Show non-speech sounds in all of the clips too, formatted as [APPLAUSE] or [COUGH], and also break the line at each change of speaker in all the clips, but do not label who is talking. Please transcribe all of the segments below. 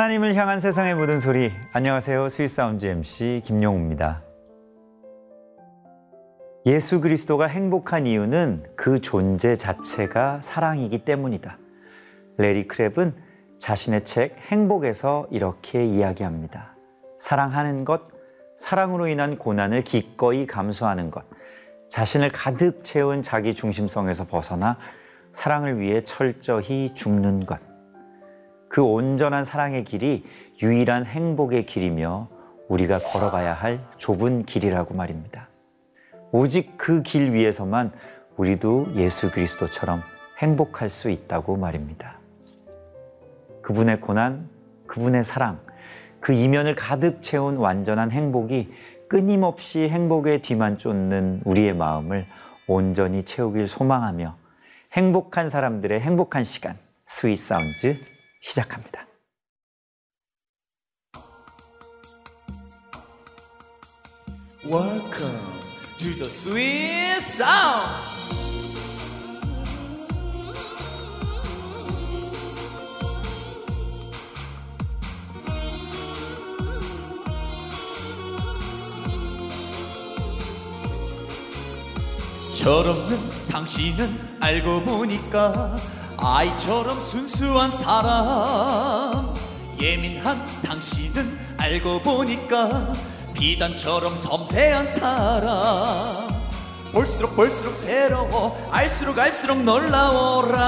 하나님을 향한 세상의 모든 소리. 안녕하세요. Sweet Sound MC 김영우입니다. 예수 그리스도가 행복한 이유는 그 존재 자체가 사랑이기 때문이다. 레리 크랩은 자신의 책 행복에서 이렇게 이야기합니다. 사랑하는 것, 사랑으로 인한 고난을 기꺼이 감수하는 것, 자신을 가득 채운 자기 중심성에서 벗어나 사랑을 위해 철저히 죽는 것. 그 온전한 사랑의 길이 유일한 행복의 길이며 우리가 걸어가야 할 좁은 길이라고 말입니다. 오직 그 길 위에서만 우리도 예수 그리스도처럼 행복할 수 있다고 말입니다. 그분의 고난, 그분의 사랑, 그 이면을 가득 채운 완전한 행복이 끊임없이 행복의 뒤만 쫓는 우리의 마음을 온전히 채우길 소망하며 행복한 사람들의 행복한 시간, 스윗 사운드 시작합니다.
철없는 당신은 알고 보니까 아이처럼 순수한 사람. 예민한 당신은 알고 보니까 비단처럼 섬세한 사람. 볼수록 볼수록 새로워 알수록 알수록 놀라워라.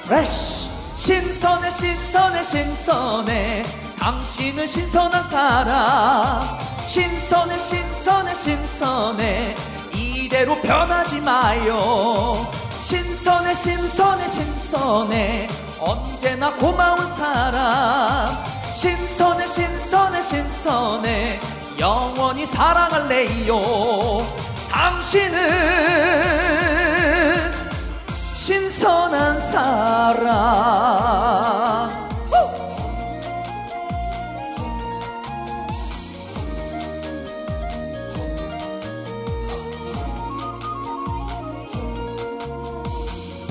프레쉬 신선해 신선해 신선해. 당신은 신선한 사람. 신선해 신선해 신선해. 이대로 변하지 마요 신선해 신선해 신선해. 언제나 고마운 사람. 신선해 신선해 신선해. 영원히 사랑할래요. 당신은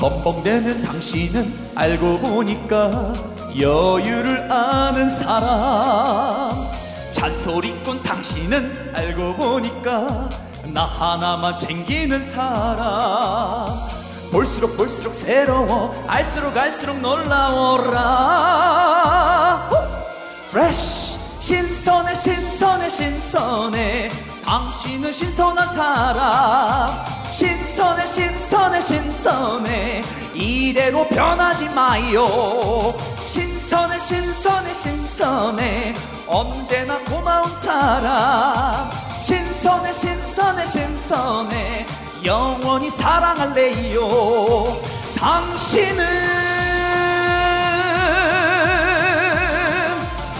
덤벙대는 당신은 알고 보니까 여유를 아는 사람. 잔소리꾼 당신은 알고 보니까 나 하나만 챙기는 사람. 볼수록 볼수록 새로워 알수록 알수록 놀라워라. 프레쉬 신선해 신선해 신선해. 당신은 신선한 사람. 신선해 신선해 신선해 이대로 변하지 마요. 신선해 신선해 신선해. 언제나 고마운 사람. 신선해 신선해 신선해. 영원히 사랑할래요. 당신은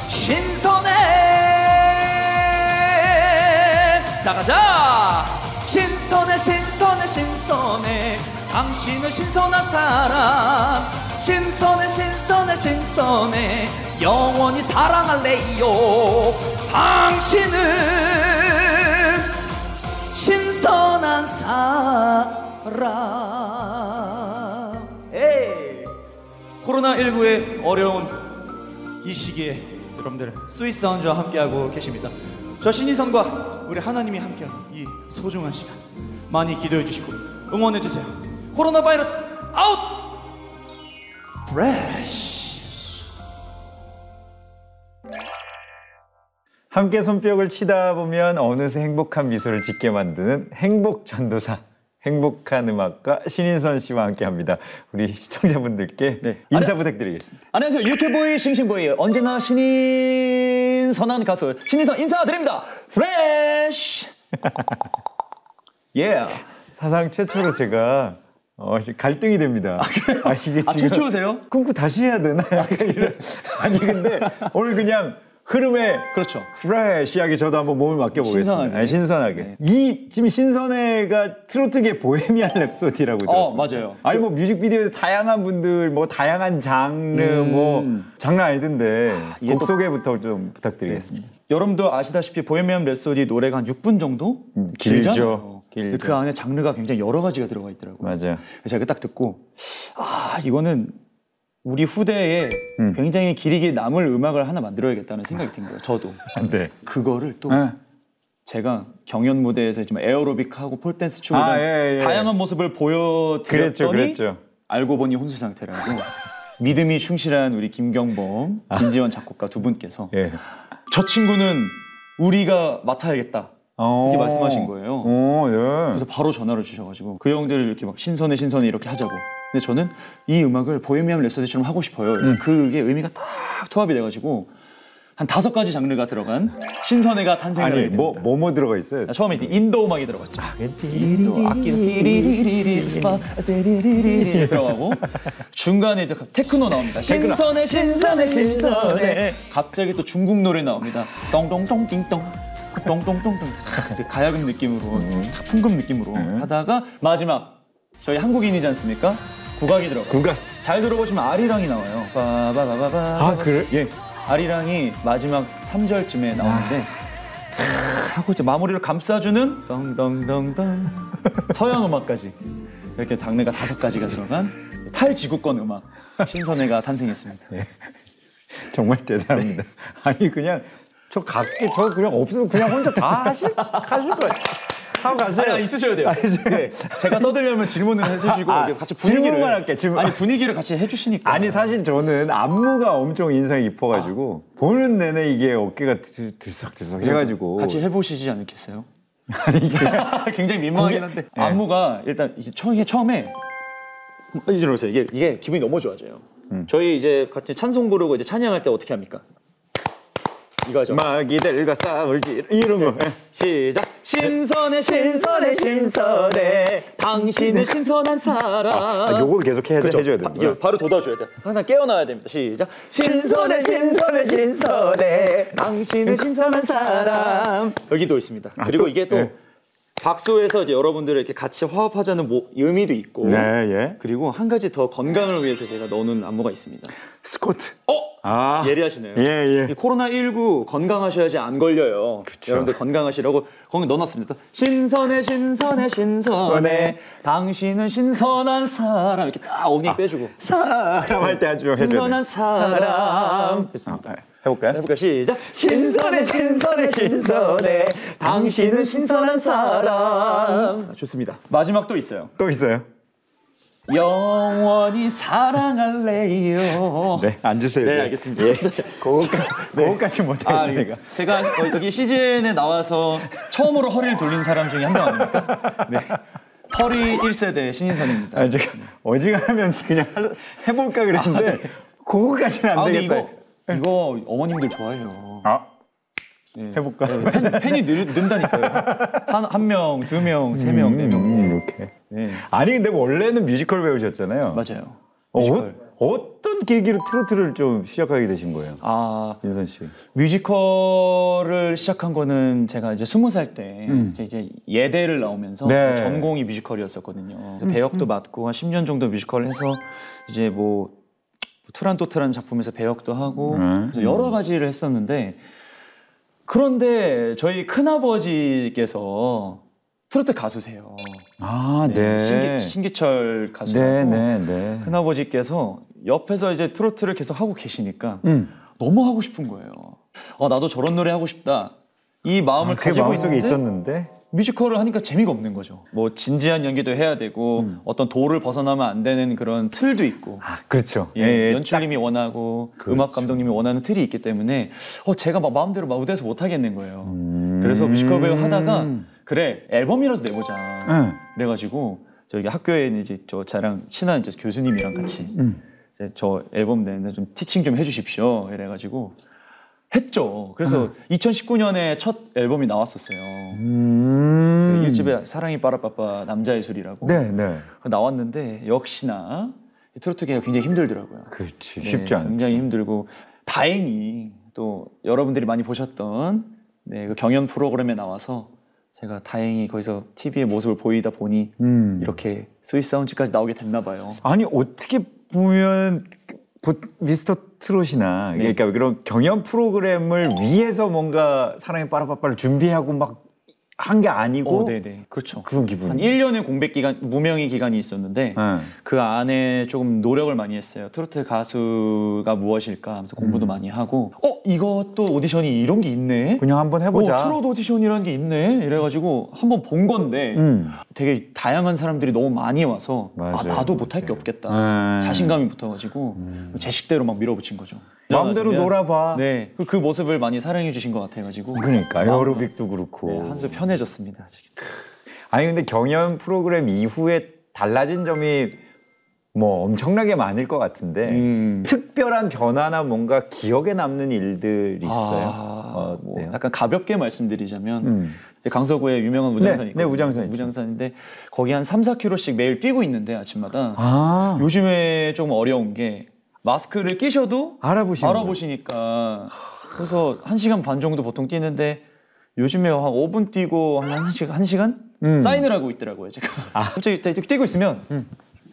신선해. 자 가자. 신선해 신선해. 당신은 신선한 사람. 신선해 신선해 신선해. 영원히 사랑할래요. 당신은 신선한 사람. 에이. 코로나19의 어려운 이 시기에 여러분들 Sweet Sound와 함께하고 계십니다. 저 신인선과 우리 하나님이 함께하는 이 소중한 시간 많이 기도해 주시고 응원해 주세요 코로나 바이러스 out fresh
함께 손뼉을 치다 보면 어느새 행복한 미소를 짓게 만드는 행복 전도사 행복한 음악가 신인선 씨와 함께합니다. 우리 시청자분들께
네.
인사 부탁드리겠습니다.
안녕하세요. 유튜브의 싱싱보이 언제나 신인선한 가수 신인선 인사드립니다. 프레쉬. 예. [LAUGHS]
사상 최초로 제가 어, 갈등이 됩니다. 아, 이게
아, 최초세요?
끊고 다시 해야 되나? 이런. [LAUGHS] 아니 근데 오늘 그냥 흐름에
그렇죠.
프레시하게 저도 한번 몸을 맡겨보겠습니다.
신선하게.
아니, 신선하게.
네.
이 지금 신선해가 트로트계 보헤미안 랩소디라고
어,
들었어요.
맞아요.
아니 뭐 뮤직비디오에 다양한 분들 뭐 다양한 장르 뭐 장난 아니던데
이게
곡
또-
소개부터 좀 부탁드리겠습니다.
여러분도 아시다시피 보헤미안 랩소디 노래가 한 6분 정도
음, 길죠.
길잖아요.
길죠.
그 안에 장르가 굉장히 여러 가지가 들어가 있더라고요.
맞아요.
제가 딱 듣고 아 이거는
우리 후대에
음.
굉장히 길게 남을 음악을 하나 만들어야겠다는 생각이 든 거예요. 저도 [LAUGHS]
네.
그거를 또
네.
제가 경연 무대에서 좀 에어로빅하고 폴댄스 추고
아, 예, 예.
다양한 모습을 보여드렸더니
그랬죠, 그랬죠.
알고 보니 혼수 상태라고 믿음이 충실한 우리 김경범, 김지원 작곡가 두 분께서
예.
저 친구는 우리가 맡아야겠다 이렇게 말씀하신 거예요.
오, 예.
그래서 바로 전화를 주셔가지고 그 형들을 이렇게 막 신선해 신선해 이렇게 하자고. 근데 저는 이 음악을 보헤미안 랩소디처럼 하고 싶어요.
음.
그래서 그게 의미가 딱 조합이 돼가지고 한 다섯 가지 장르가 들어간 신선해가 탄생을
아니, 뭐. 뭐, 뭐 들어가 있어요?
처음에 이제 인도 음악이 들어갔죠. 인도 악기
띠리리리리.
띠리리리리 스파 띠리리리리 들어가고 중간에 이제 테크노 나옵니다. 신선해 신선해 신선해 갑자기 또 중국 노래 나옵니다. 똥똥똥 띵똥 똥똥똥똥 이제 가야금 느낌으로 다 풍금 느낌으로 하다가 마지막 저희 한국인이지 않습니까? 국악이 들어가.
국악.
잘 들어보시면 아리랑이 나와요. 빠바바바바.
아, 그래?
예. 아리랑이 마지막 3절쯤에 나오는데 하고 이제 마무리를 감싸주는 덩덩덩덩 서양 음악까지 이렇게 장르가 다섯 가지가 들어간 탈지구권 음악 신선해가 탄생했습니다.
정말 대단합니다. 아니, 그냥 저 각기, 저 그냥 없으면 그냥 혼자 다 하실, 하실 거예요. 하고 가세요.
아니, 있으셔야 돼요.
아니, 저-
네, 제가 떠들려면 질문을 해주시고
아,
이제 같이 분위기를
질문만 할게, 질문.
아니 분위기를 같이 해주시니까
아니 사실 저는 안무가 엄청 인상이 깊어가지고 보는 내내 이게 어깨가 들- 들썩들썩 해가지고
같이 해보시지 않겠어요? [LAUGHS] [LAUGHS] 굉장히 민망하긴 한데
네.
안무가 일단 이게 처음에 처음에 이러세요 이게 이게 기분이 너무 좋아져요.
음.
저희 이제 같이 찬송 부르고 이제 찬양할 때 어떻게 합니까? 이거죠.
마귀들과 싸울 지 이런 거 예.
시작. 신선해 신선해 신선해 당신은 신선한 사람.
아, 요걸 계속 해야 돼,
그죠?
해줘야
이거
거야.
바로 돋아줘야 돼. 항상 깨어나야 됩니다. 시작. 신선해 신선해 신선해 당신은 신선한 사람. 여기도 있습니다. 그리고
또,
이게 또
예.
박수에서 이제 여러분들을 이렇게 같이 화합하자는 모- 의미도 있고.
네, 예.
그리고 한 가지 더 건강을 위해서 제가 넣어놓은 안무가 있습니다.
스코트.
어?
아,
예리하시네요.
예, 예.
이 코로나 19 건강하셔야지 안 걸려요. 여러분들 건강하시라고 거기 넣어놨습니다. 신선해, 신선해, 신선해. 당신은 신선한 사람. 이렇게 딱 오닉 빼주고.
사람 할 때 아주.
신선한 사람. 됐습니다.
아, 해볼까요?
해볼까요? 시작. 신선해, 신선해, 신선해. 당신은 신선한 사람. 좋습니다. 마지막 또 있어요.
또 있어요?
영원히 사랑할래요.
네, 앉으세요.
네. 알겠습니다.
예. [LAUGHS] 그거까지, 그거까지 못해.
아,
내가.
제가 어, 여기 시즌에 나와서 처음으로 허리를 돌린 사람 중에 한 명 아닙니까? 네. 허리 1세대 신인선입니다.
아, 제가 어지간하면 그냥 할- 해볼까 그랬는데 그거까지는 안
아,
되겠다.
이거 이거 어머님들 좋아해요.
아,
네.
해볼까?
팬, 팬이 늘, 는다니까요. 한, 한 명, 두 명, 세 명, 네 명.
음, 이렇게.
네.
아니 근데 원래는 뮤지컬 배우셨잖아요.
맞아요.
어,
뮤지컬.
어떤 계기로 트로트를 좀 시작하게 되신 거예요,
아,
인선 씨?
뮤지컬을 시작한 거는 제가 이제 스무 살때 이제, 이제 예대를 나오면서
네.
전공이 뮤지컬이었었거든요. 그래서 배역도 맡고 한 10년 정도 뮤지컬을 해서 이제 뭐 투란도트라는 작품에서 배역도 하고
음.
여러 가지를 했었는데 그런데 저희 큰아버지께서 트로트 가수세요.
아, 네.
신기, 신기철 가수라고
네, 네, 네.
큰아버지께서 옆에서 이제 트로트를 계속 하고 계시니까
음.
너무 하고 싶은 거예요. 아 나도 저런 노래 하고 싶다. 이 마음을
그
가지고
마음속에 있었는데
뮤지컬을 하니까 재미가 없는 거죠. 뭐 진지한 연기도 해야 되고 어떤 도를 벗어나면 안 되는 그런 틀도 있고
아, 그렇죠.
예, 연출님이 원하고
그렇죠.
음악 감독님이 원하는 틀이 있기 때문에 어 제가 막 마음대로 막 무대에서 못 하겠는 거예요.
음.
그래서 뮤지컬 배우 하다가 그래 앨범이라도 내보자.
응.
그래가지고 저기 학교에 이제 저 저랑 친한 이제 교수님이랑 같이
음.
이제 저 앨범 내는데 좀 티칭 좀 해주십시오. 이래가지고 했죠. 그래서 2019년에 첫 앨범이 나왔었어요.
음.
그 일집에 사랑이 빠라빠빠 남자의 술이라고
네, 네.
나왔는데 역시나 이 트로트계가 굉장히 힘들더라고요.
그렇지.
네,
쉽지 않죠.
굉장히 힘들고 다행히 또 여러분들이 많이 보셨던 네, 그 경연 프로그램에 나와서 제가 다행히 거기서 TV의 모습을 보이다 보니
음.
이렇게 Sweet Sound까지 나오게 됐나 봐요.
아니 어떻게 보면 그 보- 미스터 트롯이나
네.
그러니까 그런 경연 프로그램을 위해서 뭔가 사랑의 빠라빠빠를 준비하고 막 한 게 아니고
어, 네네. 그렇죠.
그런 기분.
한 1년의 공백 기간, 무명의 기간이 있었는데
네.
그 안에 조금 노력을 많이 했어요. 트로트 가수가 무엇일까 하면서 공부도 많이 하고 어 이것도 오디션이 이런 게 있네.
그냥 한번 해 보자.
어, 트로트 오디션이라는 게 있네. 이래 가지고 한번 본 건데
음.
되게 다양한 사람들이 너무 많이 와서 아
맞아요.
나도 못할 게 없겠다.
음.
자신감이 붙어 가지고 제 식대로 막 밀어붙인 거죠.
마음대로
그래가지고
놀아봐.
네, 그- 그 모습을 많이 사랑해 주신 것 같아가지고
그러니까 에어로빅도 그렇고.
네, 한수 편해졌습니다. 지금.
아니 근데 경연 프로그램 이후에 달라진 점이 뭐 엄청나게 많을 것 같은데
음.
특별한 변화나 뭔가 기억에 남는 일들 있어요?
아,
어,
뭐
네.
약간 가볍게 말씀드리자면
음.
이제 강서구에 유명한 무장산이
네. 네, 무장산 있죠.
무장산인데 거기 한 3, 4km씩 매일 뛰고 있는데 아침마다
아
요즘에 좀 어려운 게 마스크를 끼셔도
알아보시는
알아보시니까 그래서 1시간 반 정도 보통 뛰는데 요즘에 한 5분 뛰고 한 1시간, 1시간?
음.
사인을 하고 있더라고요, 제가. 갑자기 이렇게 뛰고 있으면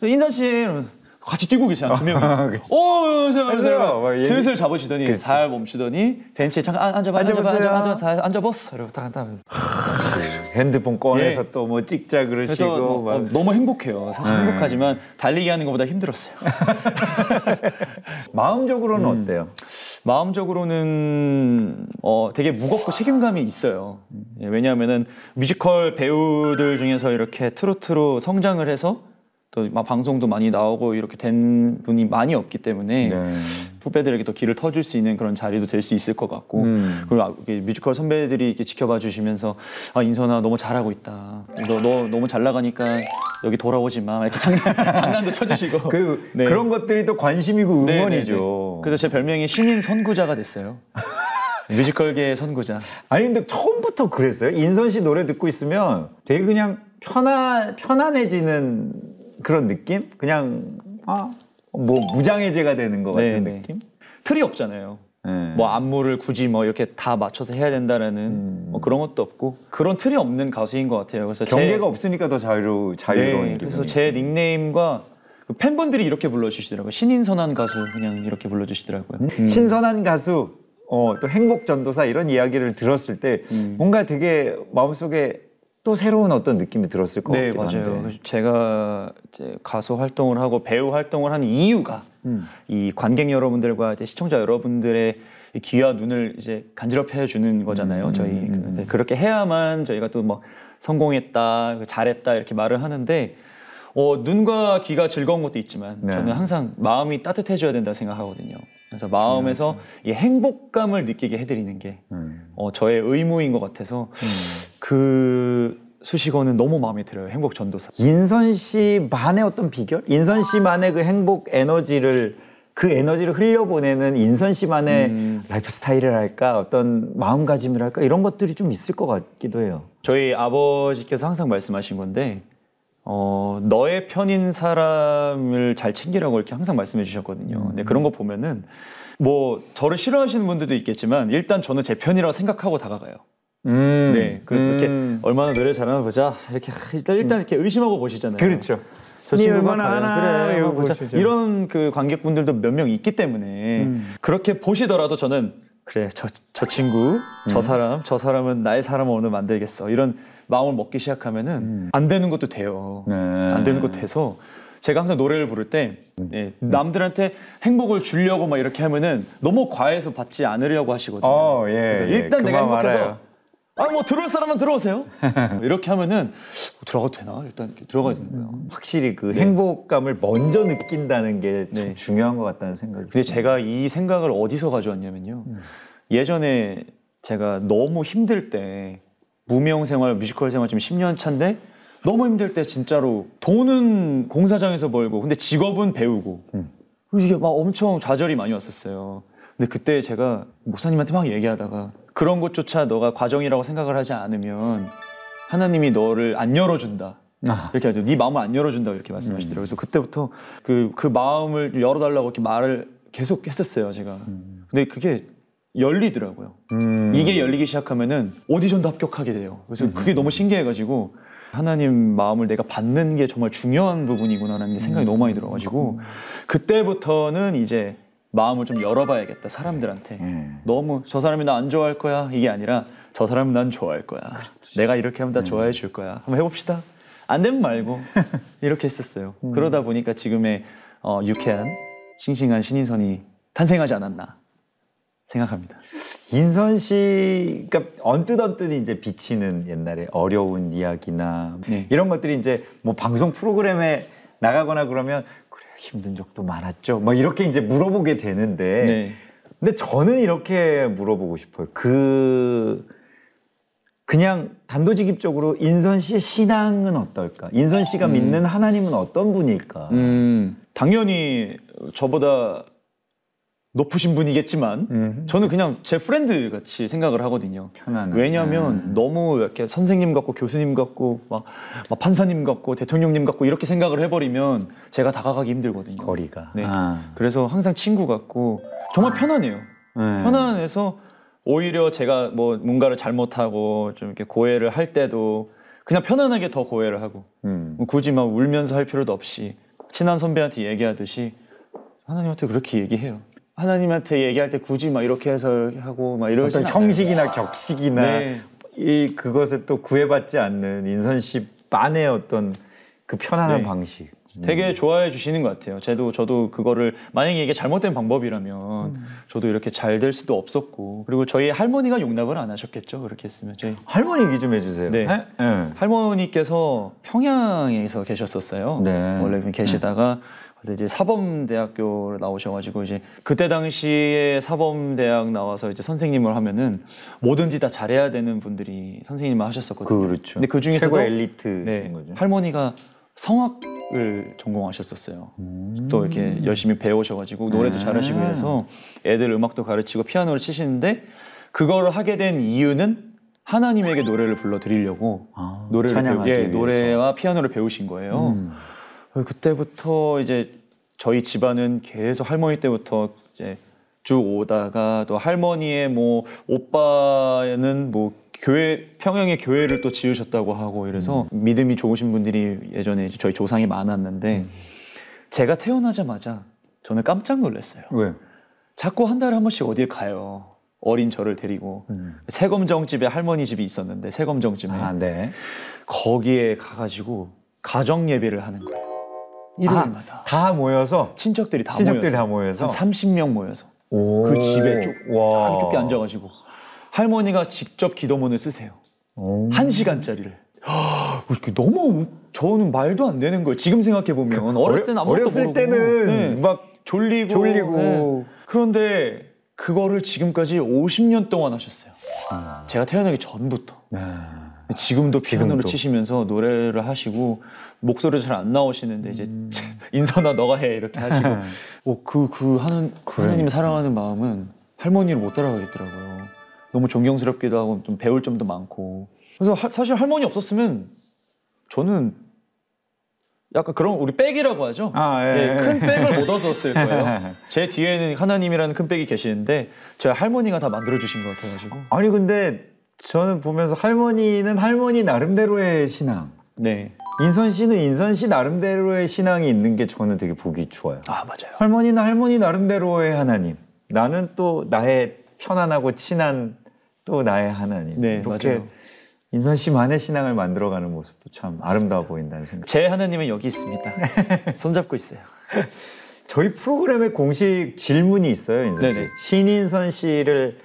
인선 씨 이러면 같이 뛰고 계세요, 두 명이. 어,
안녕하세요.
안녕하세요. 슬슬 잡으시더니 살 멈추더니 벤치에 잠깐 아, 앉아봐, 앉아봐. 앉아봐, 앉아봐, 앉아보스. 이러고 딱 앉아.
핸드폰 꺼내서
예.
또 뭐 찍자 그러시고
어,
막.
어, 너무 행복해요. 사실
네.
행복하지만 달리기 하는 것보다 힘들었어요. [LAUGHS]
마음적으로는
음.
어때요?
마음적으로는 어, 되게 무겁고 책임감이 있어요. 예, 왜냐하면은 뮤지컬 배우들 중에서 이렇게 트로트로 성장을 해서 또 막 방송도 많이 나오고 이렇게 된 분이 많이 없기 때문에
네.
후배들에게 또 길을 터줄 수 있는 그런 자리도 될 수 있을 것 같고
음.
그리고 아, 뮤지컬 선배들이 이렇게 지켜봐 주시면서 아 인선아 너무 잘하고 있다 너, 너 너무 잘 나가니까 여기 돌아오지 마 이렇게 장난, [LAUGHS] 장난도 쳐주시고
그
네.
그런 것들이 또 관심이고
네,
응원이죠.
네, 네. 그래서 제 별명이 신인 선구자가 됐어요. [LAUGHS] 뮤지컬계의 선구자.
아니 근데 처음부터 그랬어요. 인선 씨 노래 듣고 있으면 되게 그냥 편안 편안해지는 그런 느낌? 그냥 아 뭐 무장해제가 되는 것 같은
네, 네.
느낌?
틀이 없잖아요.
네.
뭐 안무를 굳이 뭐 이렇게 다 맞춰서 해야 된다라는
음.
뭐 그런 것도 없고 그런 틀이 없는 가수인 것 같아요. 그래서 제-
경계가 없으니까 더 자유로 자유로운
네. 그래서 제 닉네임과 그 팬분들이 이렇게 불러주시더라고요. 신인선한 가수 그냥 이렇게 불러주시더라고요. 음.
신선한 가수, 어, 또 행복 전도사 이런 이야기를 들었을 때
음.
뭔가 되게 마음속에 또 새로운 어떤 느낌이 들었을 것
네
같기도
맞아요.
한데.
제가 이제 가수 활동을 하고 배우 활동을 하는 이유가
음.
이 관객 여러분들과 이제 시청자 여러분들의 이 귀와 눈을 이제 간지럽혀 주는 거잖아요.
음,
저희
음,
그- 그렇게 해야만 저희가 또 뭐 성공했다, 잘했다 이렇게 말을 하는데 어, 눈과 귀가 즐거운 것도 있지만
네.
저는 항상 마음이 따뜻해져야 된다 고 생각하거든요. 그래서 마음에서 이 행복감을 느끼게 해드리는 게
음.
어, 저의 의무인 것 같아서 그 수식어는 너무 마음에 들어요. 행복 전도사.
인선 씨만의 어떤 비결? 인선 씨만의 그 행복 에너지를 그 에너지를 흘려보내는 인선 씨만의
음.
라이프 스타일이랄까 어떤 마음가짐이랄까 이런 것들이 좀 있을 것 같기도 해요.
저희 아버지께서 항상 말씀하신 건데 어, 너의 편인 사람을 잘 챙기라고 이렇게 항상 말씀해 주셨거든요. 근데 그런 거 보면은 뭐 저를 싫어하시는 분들도 있겠지만 일단 저는 제 편이라고 생각하고 다가가요.
음.
네, 그, 이렇게 얼마나 노래 잘하나 보자. 이렇게 하, 일단 일단 이렇게 의심하고 보시잖아요.
그렇죠. 저니
친구가
얼마나 하나
그래, 한번 보자. 이런 그 관객분들도 몇 명 있기 때문에
음.
그렇게 보시더라도 저는 그래 저, 저 친구
음.
저 사람 저 사람은 나의 사람을 오늘 만들겠어 이런 마음을 먹기 시작하면은 안 되는 것도 돼요
네.
안 되는 것도 돼서 제가 항상 노래를 부를 때
음.
예, 남들한테 행복을 주려고 막 이렇게 하면은 너무 과해서 받지 않으려고 하시거든요
어, 예,
그래서
예.
일단 내가
그만
행복해서
말아요.
아 뭐 들어올 사람만 들어오세요 [LAUGHS] 이렇게 하면은 어, 들어가도 되나 일단 이렇게 들어가야 되는 거예요
확실히 그 행복감을 먼저 느낀다는 게 참
네.
중요한 것 같다는 생각이
근데
들어요.
제가 이 생각을 어디서 가져왔냐면요.
음.
예전에 제가 너무 힘들 때 무명 생활, 뮤지컬 생활 지금 10년 차인데 너무 힘들 때 진짜로 돈은 공사장에서 벌고 근데 직업은 배우고
음.
그리고 이게 막 엄청 좌절이 많이 왔었어요. 근데 그때 제가 목사님한테 막 얘기하다가 그런 것조차 너가 과정이라고 생각을 하지 않으면 하나님이 너를 안 열어준다.
아.
이렇게 하죠. 네 마음을 안 열어준다고 이렇게 말씀하시더라고요. 그래서 그때부터 그, 그 마음을 열어달라고 이렇게 말을 계속 했었어요, 제가. 근데 그게 열리더라고요.
음.
이게 열리기 시작하면은 오디션도 합격하게 돼요. 그래서 그게 너무 신기해가지고 하나님 마음을 내가 받는 게 정말 중요한 부분이구나라는 게 생각이 너무 많이 들어가지고 그때부터는 이제 마음을 좀 열어봐야겠다 사람들한테
음.
너무 저 사람이 나 안 좋아할 거야 이게 아니라 저 사람은 난 좋아할 거야. 내가 이렇게 하면 다 좋아해 줄 거야. 한번 해봅시다. 안 되면 말고 [LAUGHS] 이렇게 했었어요. 그러다 보니까 지금의 어, 유쾌한 싱싱한 신인선이 탄생하지 않았나 생각합니다.
인선 씨가 언뜻 언뜻 이제 비치는 옛날에 어려운 이야기나
네.
이런 것들이 이제 뭐 방송 프로그램에 나가거나 그러면 힘든 적도 많았죠. 뭐 이렇게 이제 물어보게 되는데
네.
근데 저는 이렇게 물어보고 싶어요. 그 그냥 단도직입적으로 인선 씨의 신앙은 어떨까? 인선 씨가 믿는 하나님은 어떤 분일까?
음, 당연히 저보다 높으신 분이겠지만
음.
저는 그냥 제 friend 같이 생각을 하거든요.
편안한.
왜냐하면 너무 이렇게 선생님 같고 교수님 같고 막, 막 판사님 같고 대통령님 같고 이렇게 생각을 해버리면 제가 다가가기 힘들거든요.
거리가.
네.
아.
그래서 항상 친구 같고 정말 편안해요.
네.
편안해서 오히려 제가 뭐 뭔가를 잘못하고 좀 이렇게 고해를 할 때도 그냥 편안하게 더 고해를 하고
음.
뭐 굳이 막 울면서 할 필요도 없이 친한 선배한테 얘기하듯이 하나님한테 그렇게 얘기해요. 하나님한테 얘기할 때 굳이 막 이렇게 해서 하고 막 이러지
어떤 형식이나 격식이나
네.
이 그것에 또 구애받지 않는 인선 씨만의 어떤 그 편안한
네.
방식.
되게 좋아해 주시는 것 같아요. 저도 저도 그거를 만약에 이게 잘못된 방법이라면 저도 이렇게 잘 될 수도 없었고 그리고 저희 할머니가 용납을 안 하셨겠죠. 그렇게 했으면 저희
할머니 얘기 좀 해주세요.
네.
네? 네.
할머니께서 평양에서 계셨었어요.
네.
원래 계시다가 근데 이제 사범대학교를 나오셔가지고 이제 그때 당시에 사범대학 나와서 이제 선생님을 하면은 뭐든지 다 잘해야 되는 분들이 선생님을 하셨었거든요.
그렇죠.
근데 그 중에서도
최고 엘리트인
네,
거죠.
할머니가 성악을 전공하셨었어요.
음.
또 이렇게 열심히 배우셔가지고 노래도
네.
잘하시고 해서 애들 음악도 가르치고 피아노를 치시는데 그거를 하게 된 이유는 하나님에게 노래를 불러 드리려고
아,
노래를 배우, 예,
위해서.
노래와 피아노를 배우신 거예요.
음.
그때부터 이제 저희 집안은 계속 할머니 때부터 이제 쭉 오다가 또 할머니의 뭐 오빠는 뭐 교회 평양에 교회를 또 지으셨다고 하고 이래서
음.
믿음이 좋으신 분들이 예전에 저희 조상이 많았는데
음.
제가 태어나자마자 저는 깜짝 놀랐어요.
왜?
자꾸 한 달에 한 번씩 어딜 가요. 어린 저를 데리고
음.
세검정 집에 할머니 집이 있었는데 세검정 집에
아, 네.
거기에 가가지고 가정 예배를 하는 거예요. 일요일마다
아, 다 모여서
친척들이 다
친척들이
모여서
다 모여서
한 30명 모여서
오.
그 집에 쭉 좁게 앉아 가지고 할머니가 직접 기도문을 쓰세요.
오.
한 시간짜리를. 이렇게 너무 우- 저는 말도 안 되는 거예요. 지금 생각해 보면 어렸을 때는 아무것도
어렸을
모르고
때는
네.
막
졸리고
졸리고.
네. 그런데 그거를 지금까지 50년 동안 하셨어요. 제가 태어나기 전부터.
네.
지금도 피아노를
지금도.
치시면서 노래를 하시고 목소리 잘 안 나오시는데 이제 인선아 너가 해 이렇게 하시고 어, 그, 그 하는 그 하나님을 사랑하는 마음은 할머니를 못 따라가겠더라고요. 너무 존경스럽기도 하고 좀 배울 점도 많고 그래서 하- 사실 할머니 없었으면 저는 약간 그런 우리 백이라고 하죠.
아, 예,
예,
예.
큰 백을 못 얻었을 거예요. [LAUGHS] 제 뒤에는 하나님이라는 큰 백이 계시는데 저희 할머니가 다 만들어 주신 것 같아가지고
아니 근데 저는 보면서 할머니는 할머니 나름대로의 신앙.
네.
인선 씨는 인선 씨 나름대로의 신앙이 있는 게 저는 되게 보기 좋아요.
아 맞아요.
할머니는 할머니 나름대로의 하나님. 나는 또 나의 편안하고 친한 또 나의 하나님.
네,
이렇게
맞아요.
인선 씨만의 신앙을 만들어가는 모습도 참 아름다워 보인다는 생각.
제 하나님은 여기 있습니다. [LAUGHS] 손잡고 있어요.
저희 프로그램에 공식 질문이 있어요, 인선 씨.
네네.
신인선 씨를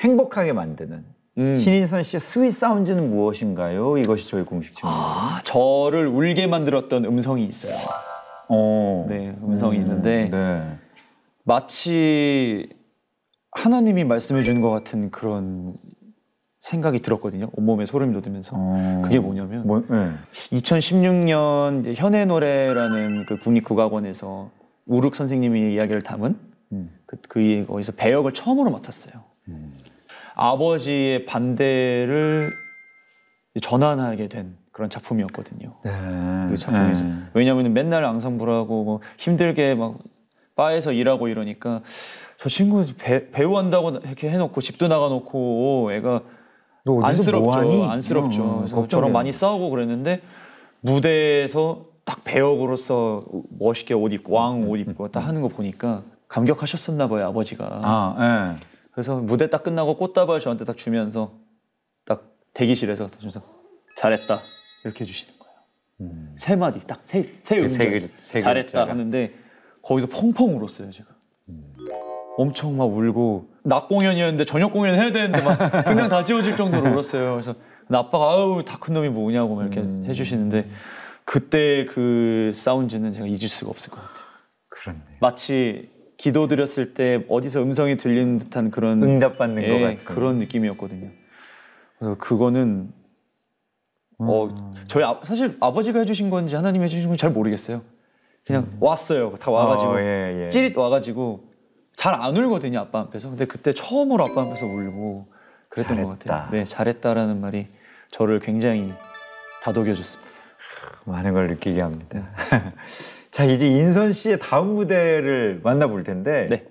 행복하게 만드는
음.
신인선 씨의 Sweet Sound는 무엇인가요? 이것이 저희 공식 질문이거든요.
아, 저를 울게 만들었던 음성이 있어요.
어.
네, 음성이 있는데
네.
마치 하나님이 말씀해 주는 것 같은 그런 생각이 들었거든요. 온몸에 소름이 돋으면서.
어.
그게 뭐냐면
뭐, 네.
2016년 현의 노래라는 그 국립국악원에서 우룩 선생님이 이야기를 담은
음.
그, 그 거기서 배역을 처음으로 맡았어요. 아버지의 반대를 전환하게 된 그런 작품이었거든요.
네.
그 작품에서
네.
왜냐하면 맨날 앙상블하고 뭐 힘들게 막 바에서 일하고 이러니까 저 친구 배, 배우 한다고 이렇게 해놓고 집도 나가놓고 애가 안쓰럽죠.
뭐하니?
안쓰럽죠.
어,
그래서
걱정돼요.
저랑 많이 싸우고 그랬는데 무대에서 딱 배역으로서 멋있게 옷 입고 왕 옷 입고 딱 하는 거 보니까 감격하셨었나 봐요 아버지가.
아, 예.
그래서 무대 딱 끝나고 꽃다발 저한테 딱 주면서 대기실에서 던져서 잘했다 이렇게 해주시는 거예요. 세 마디 딱세세
그세
음절
글- 세
잘했다
글자가?
하는데 거기서 펑펑 울었어요 제가. 엄청 막 울고 낮 공연이었는데 저녁 공연 해야 되는데 막 그냥 다 지워질 정도로 울었어요. 그래서 아빠가 아우 다 큰 놈이 뭐냐고 막 이렇게
음.
해주시는데 그때 그 사운드는 제가 잊을 수가 없을 것 같아요.
그렇네.
마치 기도 드렸을 때 어디서 음성이 들리는 듯한 그런
응답 받는 것
예,
같은.
그런 느낌이었거든요. 그래서 그거는 어 저희 아, 사실 아버지가 해주신 건지 하나님 해주신 건지 잘 모르겠어요. 그냥 왔어요. 다 와가지고
어, 예, 예.
찌릿 와가지고 잘 안 울거든요 아빠 앞에서. 근데 그때 처음으로 아빠 앞에서 울고 그랬던 것
잘했다.
같아요. 네 잘했다라는 말이 저를 굉장히 다독여줬습니다.
많은 걸 느끼게 합니다. [LAUGHS] 자 이제 인선 씨의 다음 무대를 만나볼 텐데,
네.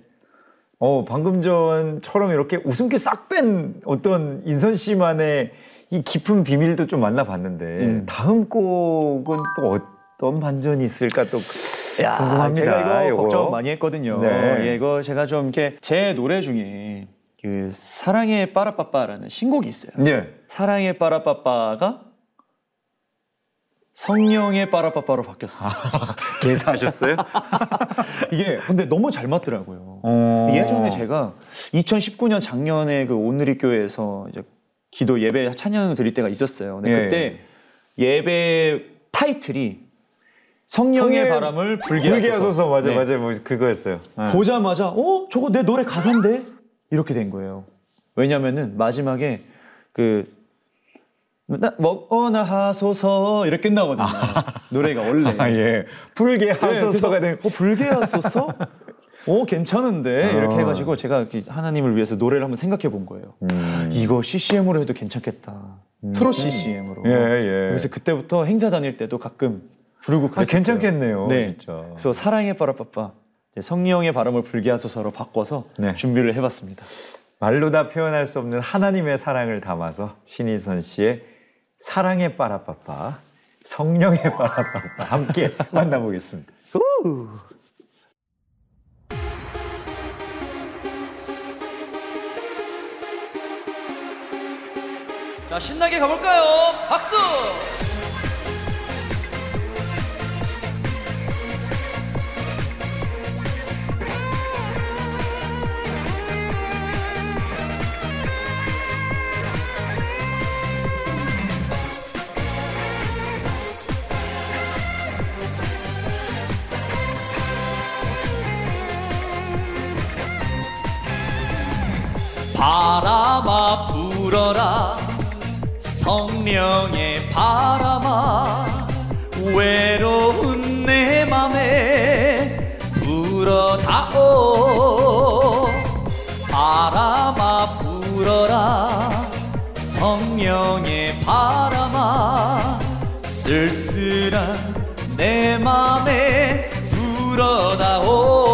어 방금 전처럼 이렇게 웃음기 싹 뺀 어떤 인선 씨만의 이 깊은 비밀도 좀 만나봤는데
음.
다음 곡은 또 어떤 반전이 있을까 또 궁금합니다.
제가 이거
요거.
걱정 많이 했거든요.
네.
예, 이거 제가 좀 이렇게 제 노래 중에 그 사랑의 빠라빠빠라는 신곡이 있어요.
네.
사랑의 빠라빠빠가 성령의 빠라빠빠로 바뀌었어요. [LAUGHS]
개사하셨어요? [LAUGHS]
이게 근데 너무 잘 맞더라고요.
어.
예전에 제가 2019년 작년에 그 오늘이 교회에서 이제 기도 예배 찬양을 드릴 때가 있었어요. 근데
예,
그때 예배 타이틀이 성령의
성령-
바람을 불게,
불게
하소서.
하소서 맞아
네.
맞아 뭐 그거였어요. 네.
보자마자 어 저거 내 노래 가사인데 이렇게 된 거예요. 왜냐면은 마지막에 그 나- 먹어나 하소서 이렇게 끝나거든요. [LAUGHS] 노래가 원래.
아 예. 불게
네,
하소서가
그래서,
된.
어 불게 하소서? [LAUGHS] 어 괜찮은데 이렇게
어.
해가지고 제가 하나님을 위해서 노래를 한번 생각해 본 거예요.
음.
이거 CCM으로 해도 괜찮겠다. 트롯 CCM으로.
예, 예.
그래서 그때부터 행사 다닐 때도 가끔 부르고
아,
그랬어요.
괜찮겠네요.
네.
진짜.
그래서 사랑의 바라빠빠 이제 성령의 바람을 불게 하소서로 바꿔서
네.
준비를 해봤습니다.
말로 다 표현할 수 없는 하나님의 사랑을 담아서 신인선 씨의 사랑의 빠라빠빠, 성령의 [LAUGHS] 빠라빠빠 함께 만나보겠습니다.
자 신나게 가볼까요? 박수! 바람아 불어라. 성령의 바람아 외로운 내 맘에 불어다오. 바람아 불어라. 성령의 바람아 쓸쓸한 내 맘에 불어다오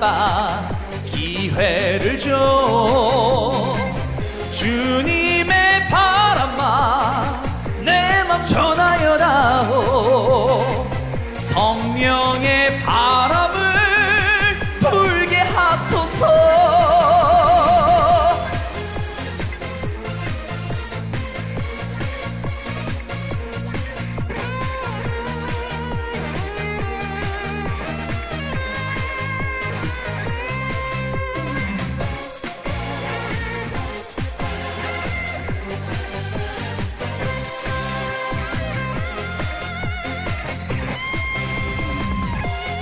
빠라빠빠 기회를 줘. 주님의 바람아 내맘 전하여다오. 성령의 바람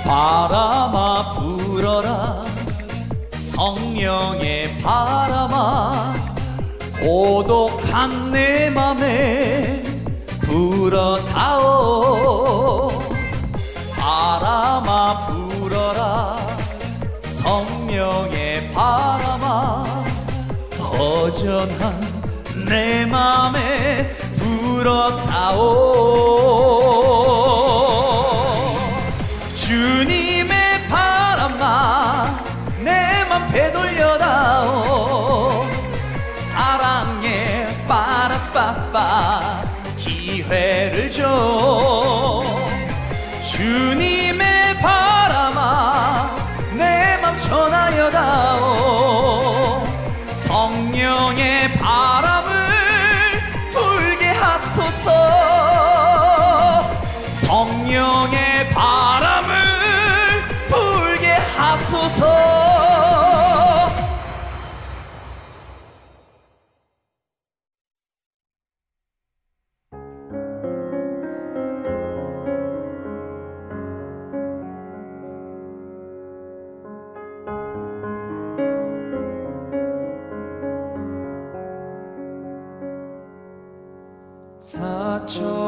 바람아 불어라. 성령의 바람아 고독한 내 맘에 불어다오. 바람아 불어라. 성령의 바람아 허전한 내 맘에 불어다오 빠라빠빠
기회를 줘. 주님의 바람아 내 맘 전하여다오. 성령의 사철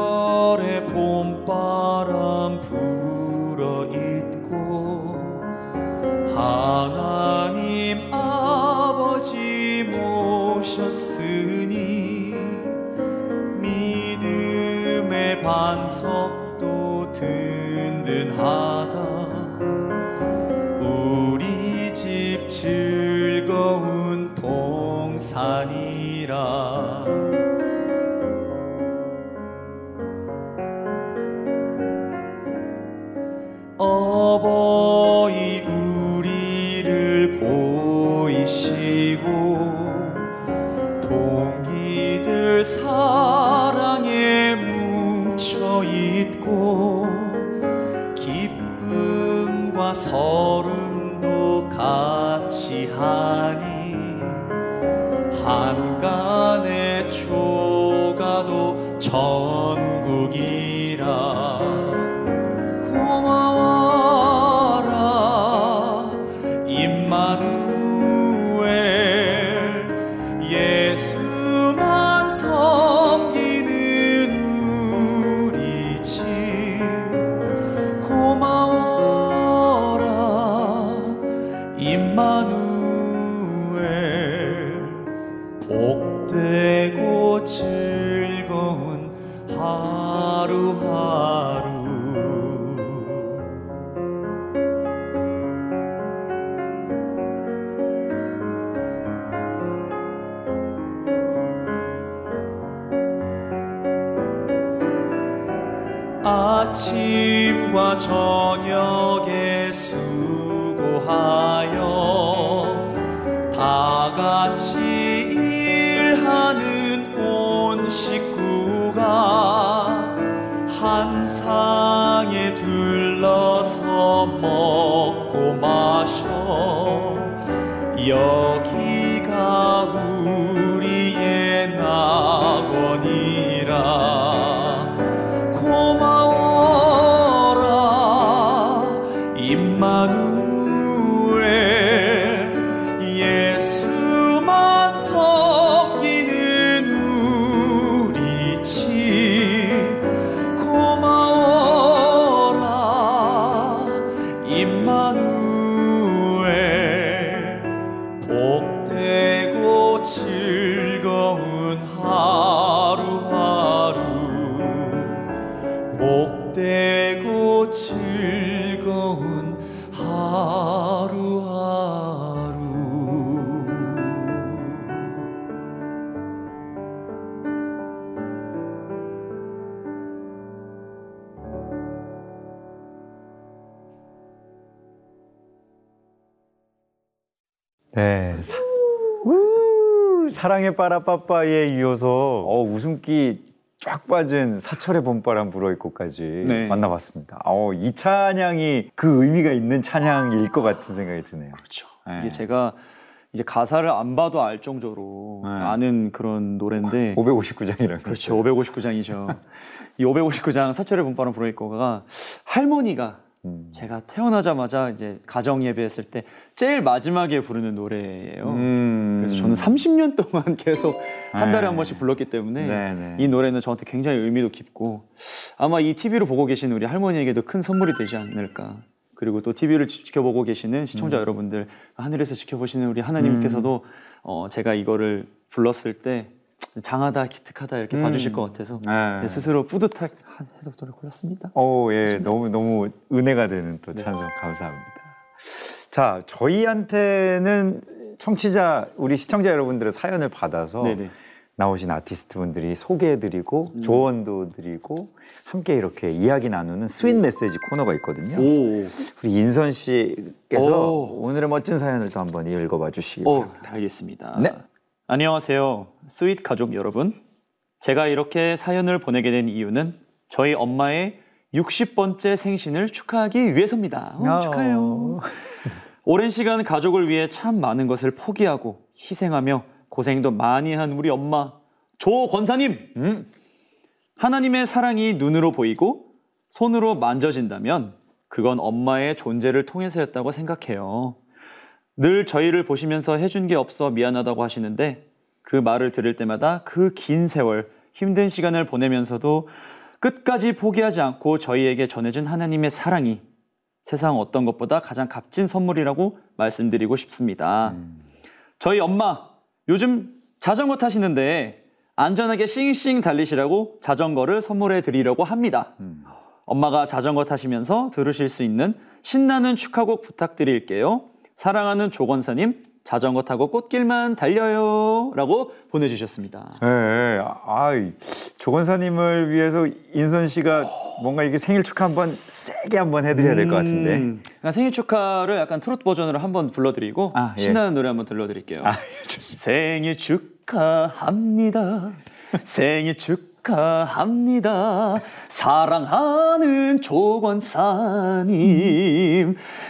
사랑의
빠라빠빠에 이어서 어, 웃음기 쫙 빠진 사철의 봄바람 불어있고까지
네.
만나봤습니다. 어, 이 찬양이 그 의미가 있는 찬양일 것 같은 생각이 드네요.
그렇죠.
네.
이게 제가 이제 가사를 안 봐도 알 정도로
네.
아는 그런 노래인데 [LAUGHS]
559장이라는
그렇죠. 559장이죠. 이 559장 사철의 분바람 불어있고가 할머니가
음.
제가 태어나자마자 이제 가정 예배했을 때 제일 마지막에 부르는 노래예요.
음.
그래서 저는 30년 동안 계속 한 달에
네.
한 번씩 불렀기 때문에
네, 네.
이 노래는 저한테 굉장히 의미도 깊고 아마 이 TV로 보고 계신 우리 할머니에게도 큰 선물이 되지 않을까. 그리고 또 TV를 지켜보고 계시는 시청자
음.
여러분들 하늘에서 지켜보시는 우리 하나님께서도 어, 제가 이거를 불렀을 때 장하다 기특하다 이렇게
음.
봐주실 것 같아서
네.
네, 스스로 뿌듯해서 노래 골랐습니다.
어, 예, 너무 너무 은혜가 되는 또
네.
찬송 감사합니다. 자, 저희한테는 청취자 우리 시청자 여러분들의 사연을 받아서
네네.
나오신 아티스트 분들이 소개해드리고
음.
조언도 드리고 함께 이렇게 이야기 나누는 sweet 메시지 코너가 있거든요.
오.
우리 인선 씨께서
오.
오늘의 멋진 사연을 또 한번 읽어봐 주시기
오,
바랍니다.
알겠습니다.
네.
안녕하세요. sweet 가족 여러분. 제가 이렇게 사연을 보내게 된 이유는 저희 엄마의 60번째 생신을 축하하기 위해서입니다. 어,
어.
축하해요. [LAUGHS] 오랜 시간 가족을 위해 참 많은 것을 포기하고 희생하며 고생도 많이 한 우리 엄마 조 권사님.
음.
하나님의 사랑이 눈으로 보이고 손으로 만져진다면 그건 엄마의 존재를 통해서였다고 생각해요. 늘 저희를 보시면서 해준 게 없어 미안하다고 하시는데 그 말을 들을 때마다 그 긴 세월 힘든 시간을 보내면서도 끝까지 포기하지 않고 저희에게 전해준 하나님의 사랑이 세상 어떤 것보다 가장 값진 선물이라고 말씀드리고 싶습니다. 저희 엄마 요즘 자전거 타시는데 안전하게 싱싱 달리시라고 자전거를 선물해 드리려고 합니다. 엄마가 자전거 타시면서 들으실 수 있는 신나는 축하곡 부탁드릴게요. 사랑하는 조건사님 자전거 타고 꽃길만 달려요 라고 보내주셨습니다.
네, 아, 조건사님을 위해서 인선 씨가 뭔가 이게 생일 축하 한번 세게 한번 해드려야 될 것 같은데.
음, 그러니까 생일 축하를 약간 트로트 버전으로 한번 불러드리고
아, 예.
신나는 노래 한번 들려드릴게요.
아, 좋습니다.
생일 축하합니다. [LAUGHS] 생일 축하 합니다. 사랑하는 조건사님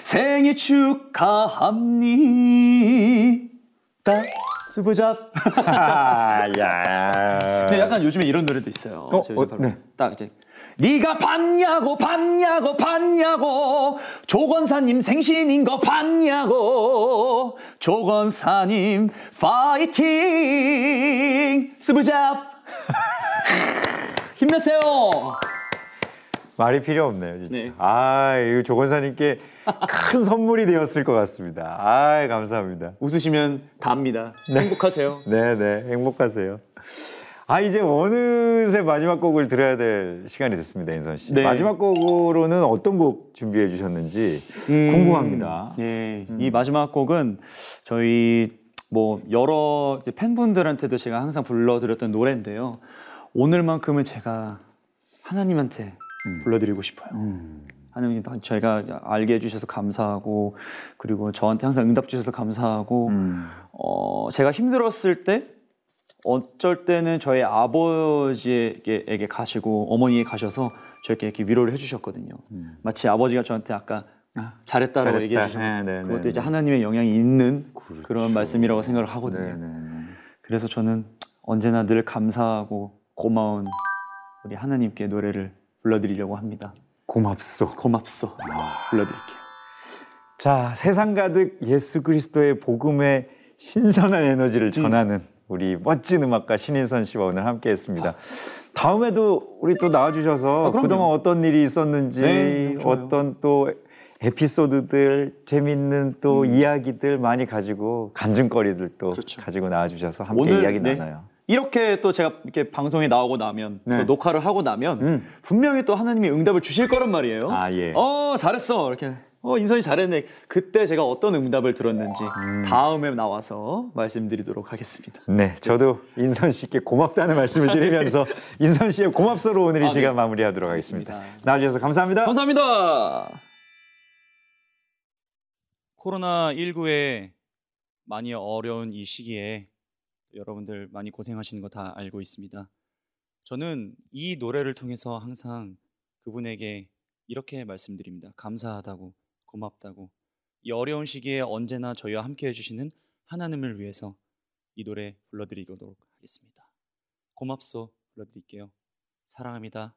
생일 축하합니다. 스부잡.
아, [LAUGHS] 야.
네, 약간 요즘에 이런 노래도 있어요.
어, 어,
바로
네.
딱 이제 네가 봤냐고 봤냐고 봤냐고 조건사님 생신인 거 봤냐고 조건사님 파이팅 스부잡 [LAUGHS] 힘내세요
말이 필요 없네요, 진짜.
네.
아, 이거 조건사님께 큰 선물이 되었을 것 같습니다. 아, 감사합니다.
웃으시면 답니다 행복하세요 [LAUGHS]
네, 네, 행복하세요. 아, 이제 어느새 마지막 곡을 들어야 될 시간이 됐습니다, 인선 씨.
네.
마지막 곡으로는 어떤 곡 준비해 주셨는지 궁금합니다.
예, 이 마지막 곡은 저희 뭐 여러 팬분들한테도 제가 항상 불러드렸던 노래인데요. 오늘만큼은 제가 하나님한테 불러드리고 싶어요. 하나님 저희가 알게 해주셔서 감사하고 그리고 저한테 항상 응답 주셔서 감사하고 어, 제가 힘들었을 때 어쩔 때는 저희 아버지에게 가시고 어머니에 가셔서 저에게 이렇게 위로를 해주셨거든요. 마치 아버지가 저한테 아까 잘했다라고
잘했다.
얘기해 주셨고
네, 네,
그것도
네,
이제
네.
하나님의 영향이 있는 그
그렇죠.
런 말씀이라고 생각을 하거든요.
네, 네, 네.
그래서 저는 언제나 늘 감사하고 고마운 우리 하나님께 노래를 불러드리려고 합니다.
고맙소.
고맙소. 불러드릴게요.
자, 세상 가득 예수 그리스도의 복음의 신선한 에너지를 전하는 우리 멋진 음악가 신인선 씨와 오늘 함께 했습니다. 다음에도 우리 또 나와주셔서
아.
그동안 어떤 일이 있었는지
네.
어떤 또 에피소드들 재밌는 또 이야기들 많이 가지고 간증거리들 또
음. 그렇죠.
가지고 나와주셔서 함께 이야기
네,
나눠요.
이렇게 또 제가 이렇게 방송에 나오고 나면
네.
또 녹화를 하고 나면
음.
분명히 또 하나님이 응답을 주실 거란 말이에요.
아, 예.
어 잘했어 이렇게. 어 인선이 잘했네. 그때 제가 어떤 응답을 들었는지
음.
다음에 나와서 말씀드리도록 하겠습니다.
네, 저도 인선 씨께 고맙다는 말씀을 드리면서 인선 씨의 고맙소로 오늘 이
아,
시간
네.
마무리하도록 하겠습니다. 나와주셔서 감사합니다.
감사합니다.
코로나 19에 많이 어려운 이 시기에 여러분들 많이 고생하시는 거 다 알고 있습니다. 저는 이 노래를 통해서 항상 그분에게 이렇게 말씀드립니다. 감사하다고, 고맙다고. 이 어려운 시기에 언제나 저희와 함께 해주시는 하나님을 위해서 이 노래 불러드리도록 하겠습니다. 고맙소 불러드릴게요. 사랑합니다.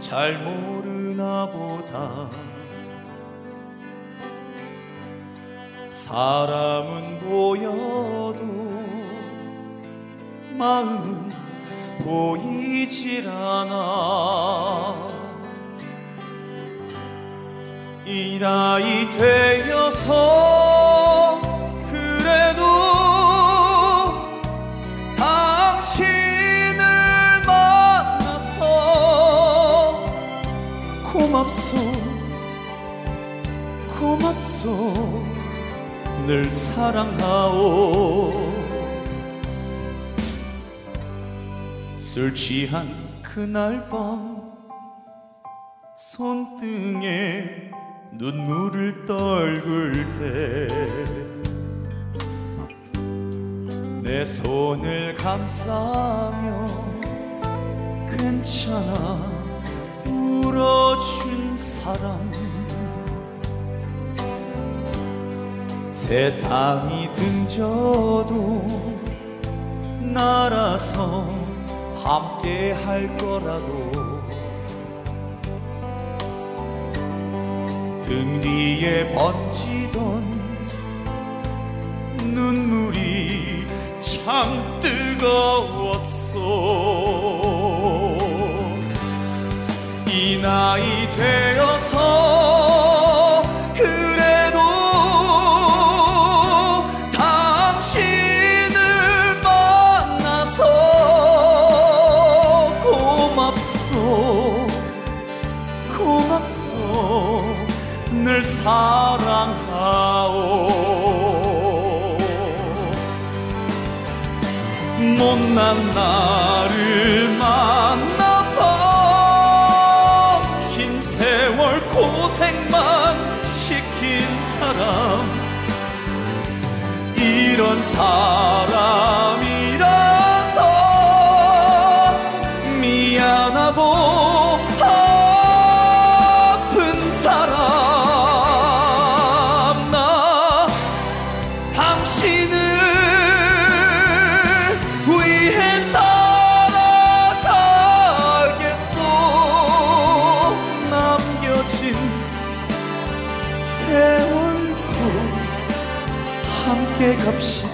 잘 모르나 보다. 사람은 보여도 마음은 보이질 않아. 이 나이 되어서 고맙소. 고맙소. 늘 사랑하오. 술 취한 그날 밤 손등에 눈물을 떨굴 때 내 손을 감싸며 괜찮아 울어준 사람. 세상이 등져도 날아서 함께 할 거라고. 등 뒤에 번지던 눈물이 참 뜨거웠어 이 나이 되어서 그래도 당신을 만나서 고맙소. 고맙소. 늘 사랑하오. 못난 나를 고생만 시킨 사람. 이런 사람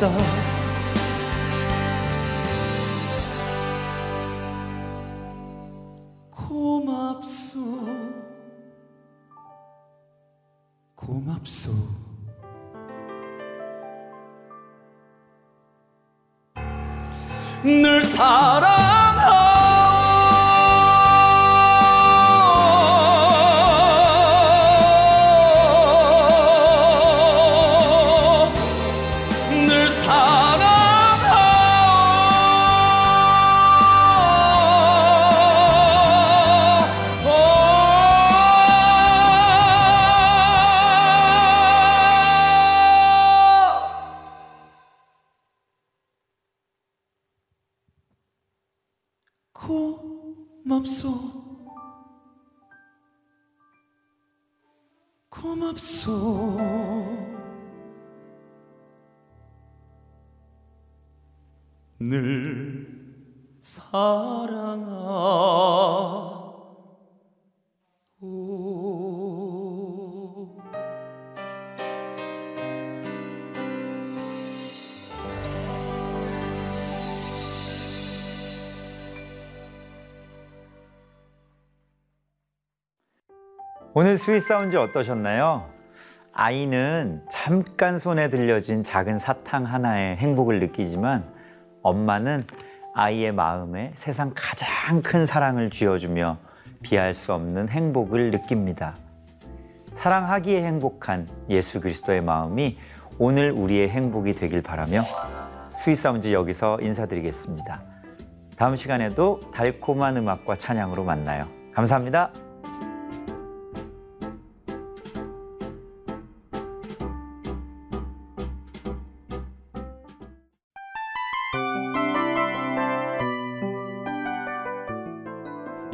갑 고맙소 고맙소. 늘 사랑하 오늘
Sweet Sound 어떠셨나요? 아이는 잠깐 손에 들려진 작은 사탕 하나에 행복을 느끼지만 엄마는 아이의 마음에 세상 가장 큰 사랑을 쥐어주며 비할 수 없는 행복을 느낍니다. 사랑하기에 행복한 예수 그리스도의 마음이 오늘 우리의 행복이 되길 바라며 Sweet Sound 여기서 인사드리겠습니다. 다음 시간에도 달콤한 음악과 찬양으로 만나요. 감사합니다.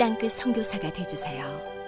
땅끝 선교사가 되주세요.